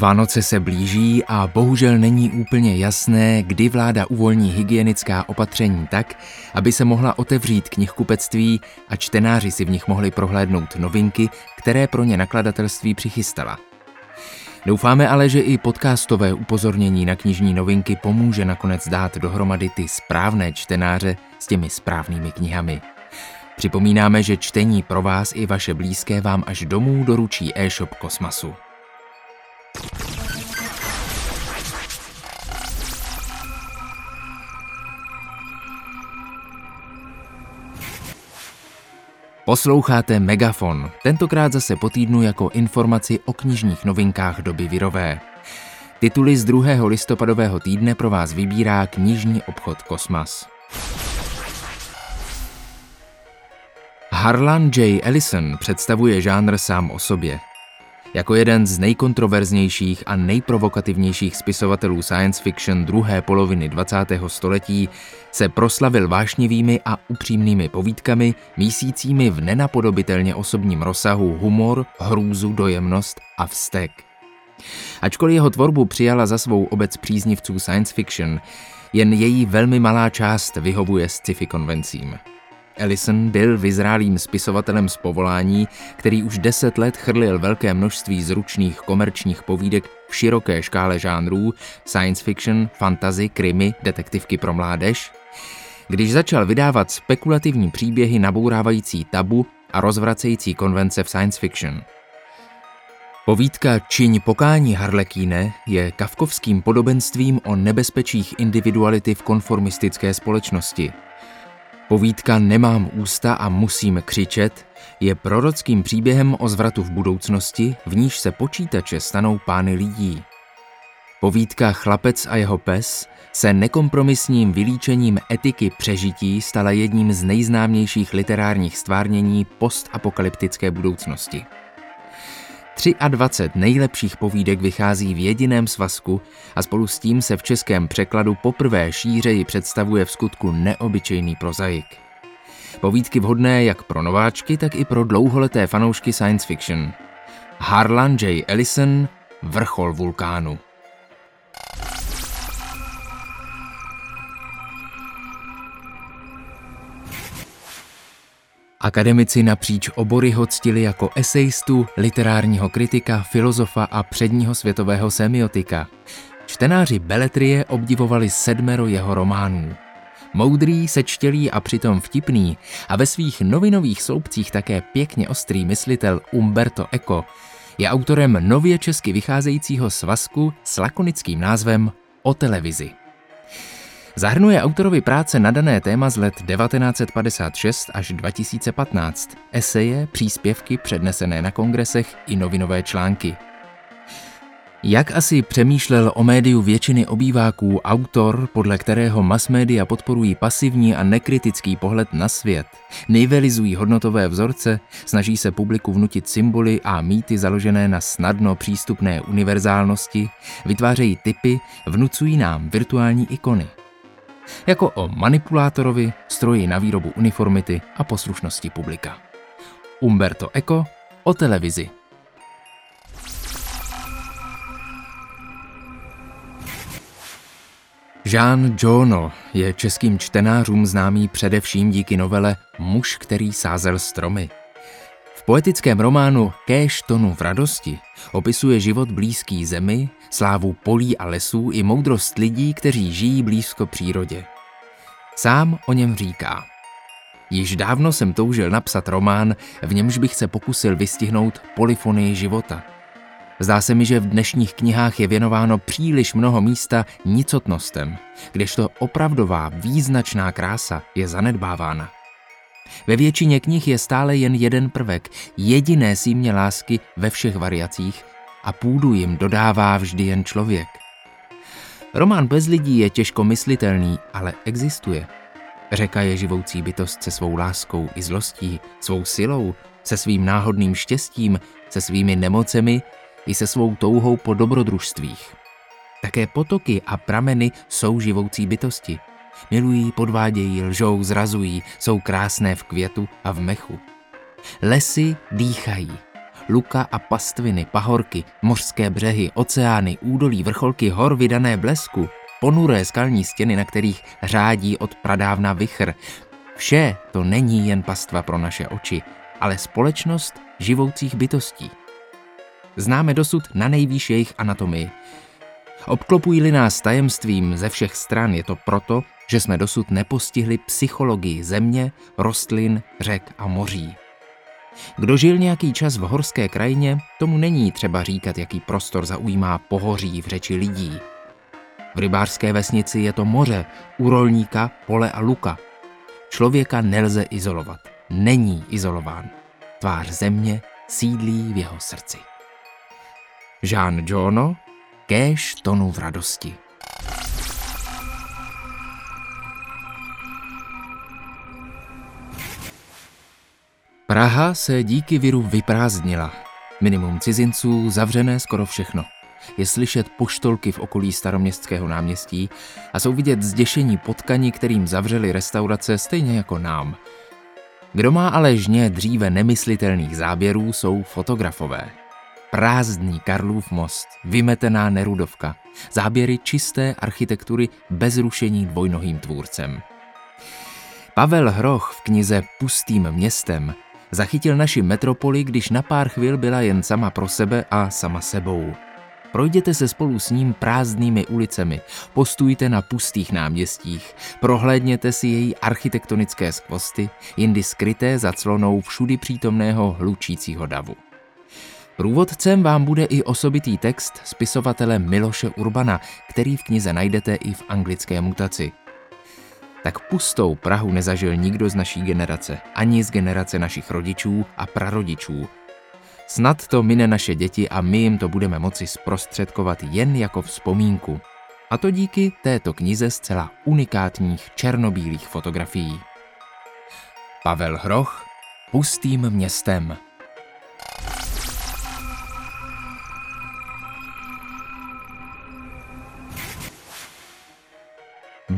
Vánoce se blíží a bohužel není úplně jasné, kdy vláda uvolní hygienická opatření tak, aby se mohla otevřít knihkupectví a čtenáři si v nich mohli prohlédnout novinky, které pro ně nakladatelství přichystala. Doufáme ale, že i podcastové upozornění na knižní novinky pomůže nakonec dát dohromady ty správné čtenáře s těmi správnými knihami. Připomínáme, že čtení pro vás i vaše blízké vám až domů doručí e-shop Kosmasu. Posloucháte Megafon, tentokrát zase po týdnu jako informaci o knižních novinkách doby virové. Tituly z 2. listopadového týdne pro vás vybírá knižní obchod Kosmas. Harlan J. Ellison představuje žánr sám o sobě. Jako jeden z nejkontroverznějších a nejprovokativnějších spisovatelů science fiction druhé poloviny 20. století se proslavil vášnivými a upřímnými povídkami, mísícími v nenapodobitelně osobním rozsahu humor, hrůzu, dojemnost a vztek. Ačkoliv jeho tvorbu přijala za svou obec příznivců science fiction, jen její velmi malá část vyhovuje sci-fi konvencím. Ellison byl vyzrálým spisovatelem z povolání, který už deset let chrlil velké množství zručných komerčních povídek v široké škále žánrů science fiction, fantasy, krimi, detektivky pro mládež. Když začal vydávat spekulativní příběhy nabourávající tabu a rozvracející konvence v science fiction. Povídka Čiň pokání Harlekíne je kavkovským podobenstvím o nebezpečích individuality v konformistické společnosti – Povídka Nemám ústa a musím křičet je prorockým příběhem o zvratu v budoucnosti, v níž se počítače stanou pány lidí. Povídka Chlapec a jeho pes se nekompromisním vylíčením etiky přežití stala jedním z nejznámějších literárních stvárnění postapokalyptické budoucnosti. 23 nejlepších povídek vychází v jediném svazku a spolu s tím se v českém překladu poprvé šířeji představuje v skutku neobyčejný prozaik. Povídky vhodné jak pro nováčky, tak i pro dlouholeté fanoušky science fiction. Harlan J. Ellison, Vrchol vulkánu. Akademici napříč obory ho ctili jako esejstu, literárního kritika, filozofa a předního světového semiotika. Čtenáři Beletrie obdivovali sedmero jeho románů. Moudrý, sečtělý a přitom vtipný a ve svých novinových sloupcích také pěkně ostrý myslitel Umberto Eco je autorem nově česky vycházejícího svazku s lakonickým názvem O televizi. Zahrnuje autorovi práce na dané téma z let 1956 až 2015, eseje, příspěvky přednesené na kongresech i novinové články. Jak asi přemýšlel o médiu většiny obýváků autor, podle kterého mass media podporují pasivní a nekritický pohled na svět, nivelizují hodnotové vzorce, snaží se publiku vnutit symboly a mýty založené na snadno přístupné univerzálnosti, vytvářejí typy, vnucují nám virtuální ikony – jako o manipulátorovi, stroji na výrobu uniformity a poslušnosti publika. Umberto Eco o televizi. Jean Jono je českým čtenářům známý především díky novele Muž, který sázel stromy. V poetickém románu Kéž tonu v radosti opisuje život blízký zemi, slávu polí a lesů i moudrost lidí, kteří žijí blízko přírodě. Sám o něm říká. Již dávno jsem toužil napsat román, v němž bych se pokusil vystihnout polifonii života. Zdá se mi, že v dnešních knihách je věnováno příliš mnoho místa nicotnostem, kdežto opravdová význačná krása je zanedbávána. Ve většině knih je stále jen jeden prvek, jediné símě lásky ve všech variacích a půdu jim dodává vždy jen člověk. Román bez lidí je těžko myslitelný, ale existuje. Řeka je živoucí bytost se svou láskou i zlostí, svou silou, se svým náhodným štěstím, se svými nemocemi i se svou touhou po dobrodružstvích. Také potoky a prameny jsou živoucí bytosti. Milují, podvádějí, lžou, zrazují, jsou krásné v květu a v mechu. Lesy dýchají. luka a pastviny, pahorky, mořské břehy, oceány, údolí, vrcholky, hor vydané blesku, ponuré skalní stěny, na kterých řádí od pradávna vichr. Vše to není jen pastva pro naše oči, ale společnost živoucích bytostí. Známe dosud na nejvýš jejich anatomii. Obklopují-li nás tajemstvím ze všech stran, je to proto, že jsme dosud nepostihli psychologii země, rostlin, řek a moří. Kdo žil nějaký čas v horské krajině, tomu není třeba říkat, jaký prostor zaujímá pohoří v řeči lidí. V rybářské vesnici je to moře, u rolníka, pole a luka. Člověka nelze izolovat. Není izolován. Tvář země sídlí v jeho srdci. Jean Jono, kéž tonu v radosti. Praha se díky viru vyprázdnila. Minimum cizinců, zavřené skoro všechno. Je slyšet poštolky v okolí staroměstského náměstí a jsou vidět zděšení potkaní, kterým zavřeli restaurace stejně jako nám. Kdo má ale žně dříve nemyslitelných záběrů, jsou fotografové. Prázdný Karlův most, vymetená Nerudovka, záběry čisté architektury bez rušení dvojnohým tvůrcem. Pavel Hroch v knize Pustým městem zachytil naši metropoli, když na pár chvil byla jen sama pro sebe a sama sebou. Projděte se spolu s ním prázdnými ulicemi, postujte na pustých náměstích, prohlédněte si její architektonické skvosty, jindy skryté za clonou všudy přítomného hlučícího davu. Průvodcem vám bude i osobitý text spisovatele Miloše Urbana, který v knize najdete i v anglické mutaci. Tak pustou Prahu nezažil nikdo z naší generace, ani z generace našich rodičů a prarodičů. Snad to mine naše děti a my jim to budeme moci zprostředkovat jen jako vzpomínku. A to díky této knize zcela unikátních černobílých fotografií. Pavel Hroch Pustým městem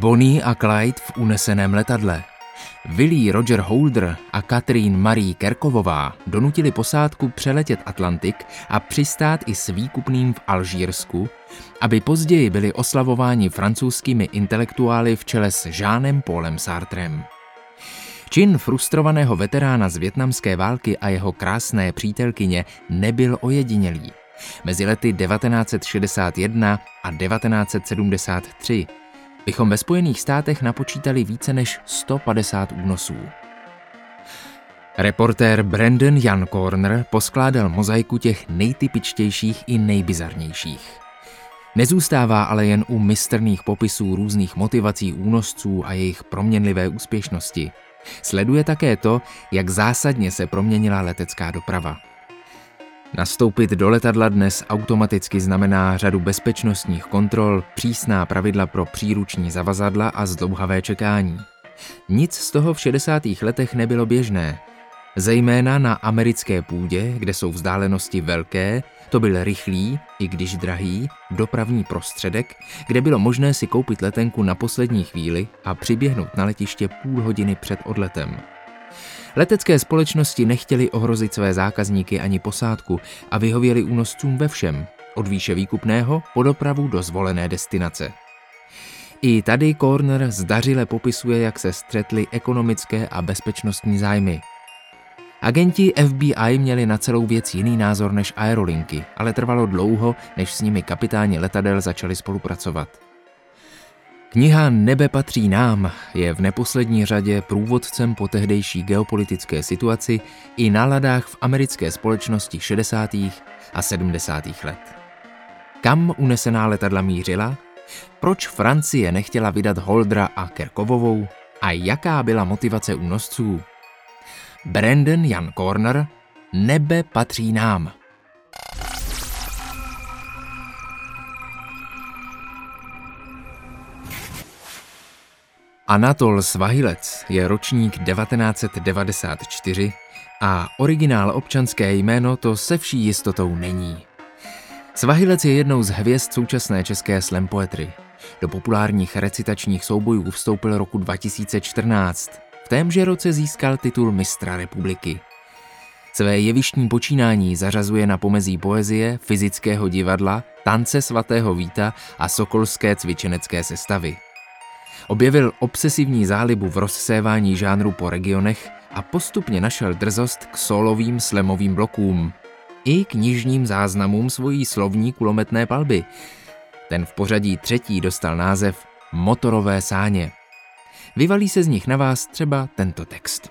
Bonnie a Clyde v uneseném letadle. Willie Roger Holder a Catherine Marie Kerkovová donutili posádku přeletět Atlantik a přistát i s výkupným v Alžírsku, aby později byli oslavováni francouzskými intelektuály v čele s Jeanem Paulem Sartrem. Čin frustrovaného veterána z větnamské války a jeho krásné přítelkyně nebyl ojedinělý. Mezi lety 1961 a 1973 bychom ve Spojených státech napočítali více než 150 únosů. Reportér Brandon Jan Corner poskládal mozaiku těch nejtypičtějších i nejbizarnějších. Nezůstává ale jen u mistrných popisů různých motivací únosců a jejich proměnlivé úspěšnosti. Sleduje také to, jak zásadně se proměnila letecká doprava – Nastoupit do letadla dnes automaticky znamená řadu bezpečnostních kontrol, přísná pravidla pro příruční zavazadla a zdlouhavé čekání. Nic z toho v 60. letech nebylo běžné. Zejména na americké půdě, kde jsou vzdálenosti velké, to byl rychlý, i když drahý, dopravní prostředek, kde bylo možné si koupit letenku na poslední chvíli a přiběhnout na letiště půl hodiny před odletem. Letecké společnosti nechtěli ohrozit své zákazníky ani posádku a vyhověli únoscům ve všem, od výše výkupného po dopravu do zvolené destinace. I tady Corner zdařile popisuje, jak se střetly ekonomické a bezpečnostní zájmy. Agenti FBI měli na celou věc jiný názor než aerolinky, ale trvalo dlouho, než s nimi kapitáni letadel začali spolupracovat. Kniha Nebe patří nám je v neposlední řadě průvodcem po tehdejší geopolitické situaci i náladách v americké společnosti 60. a 70. let. Kam unesená letadla mířila? Proč Francie nechtěla vydat Holdra a Kerkovovou? A jaká byla motivace únosců? Brandon Jan Corner Nebe patří nám. Anatol Svahilec je ročník 1994 a originál občanské jméno to se vší jistotou není. Svahilec je jednou z hvězd současné české slam poetry. Do populárních recitačních soubojů vstoupil roku 2014. V témže roce získal titul mistra republiky. Své jevištní počínání zařazuje na pomezí poezie, fyzického divadla, tance svatého Víta a sokolské cvičenecké sestavy. Objevil obsesivní zálibu v rozsévání žánru po regionech a postupně našel drzost k solovým slemovým blokům. I knižním záznamům svojí slovní kulometné palby. Ten v pořadí třetí dostal název Motorové sáně. Vyvalí se z nich na vás třeba tento text.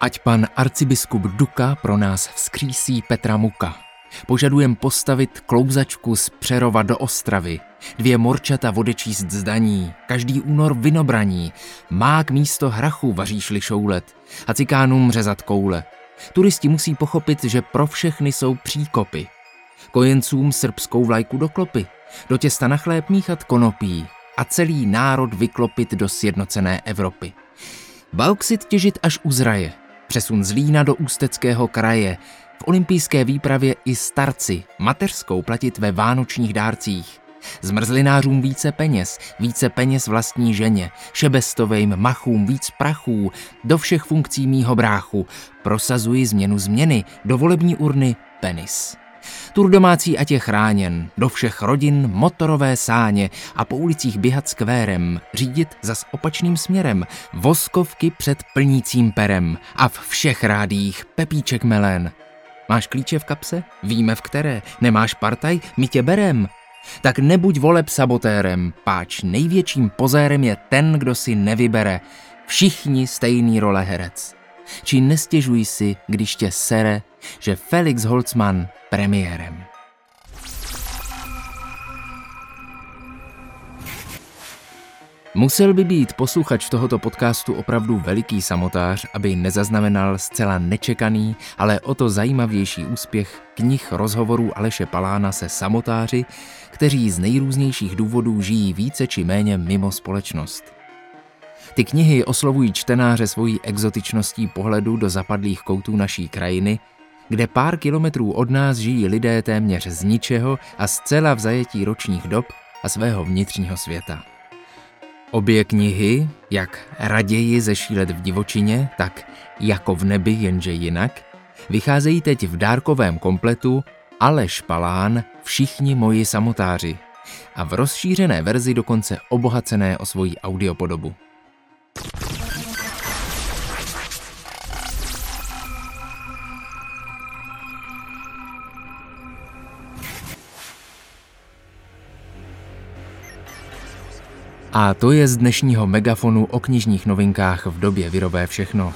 Ať pan arcibiskup Duka pro nás vzkřísí Petra Muka. Požadujem postavit klouzačku z Přerova do Ostravy, dvě morčata vodečíst zdaní, každý únor vinobraní, mák místo hrachu vaříš-li šoulet a cikánům řezat koule. Turisti musí pochopit, že pro všechny jsou příkopy. Kojencům srbskou vlajku do klopy, do těsta na chléb míchat konopí a celý národ vyklopit do sjednocené Evropy. Bauxit těžit až u zraje, přesun z Lína do Ústeckého kraje, v olympijské výpravě i starci mateřskou platit ve vánočních dárcích. Zmrzlinářům více peněz, více peněz vlastní ženě, šebestovým machům víc prachů, do všech funkcí mýho bráchu. Prosazuji změnu změny, do volební urny penis. Tur domácí ať je chráněn, do všech rodin motorové sáně a po ulicích běhat skvérem, řídit zas opačným směrem, voskovky před plnícím perem a v všech rádích pepíček melen. Máš klíče v kapse? Víme v které. Nemáš partaj? My tě berem. Tak nebuď voleb sabotérem, páč největším pozérem je ten, kdo si nevybere. Všichni stejný role herec. Či nestěžuj si, když tě sere, že Felix Holzmann premiérem. Musel by být posluchač tohoto podcastu opravdu veliký samotář, aby nezaznamenal zcela nečekaný, ale o to zajímavější úspěch knih rozhovorů Aleše Palána se samotáři, kteří z nejrůznějších důvodů žijí více či méně mimo společnost. Ty knihy oslovují čtenáře svojí exotičností pohledu do zapadlých koutů naší krajiny, kde pár kilometrů od nás žijí lidé téměř z ničeho a zcela v zajetí ročních dob a svého vnitřního světa. Obě knihy, jak raději zešílet v divočině, tak jako v nebi, jenže jinak, vycházejí teď v dárkovém kompletu Aleš Palán Všichni moji samotáři a v rozšířené verzi dokonce obohacené o svoji audiopodobu. A to je z dnešního megafonu o knižních novinkách v době virové všechno.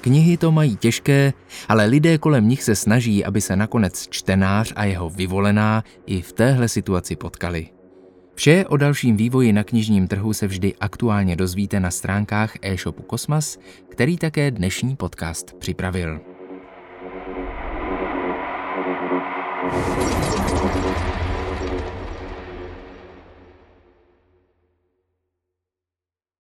Knihy to mají těžké, ale lidé kolem nich se snaží, aby se nakonec čtenář a jeho vyvolená i v téhle situaci potkali. Vše o dalším vývoji na knižním trhu se vždy aktuálně dozvíte na stránkách e-shopu Kosmas, který také dnešní podcast připravil.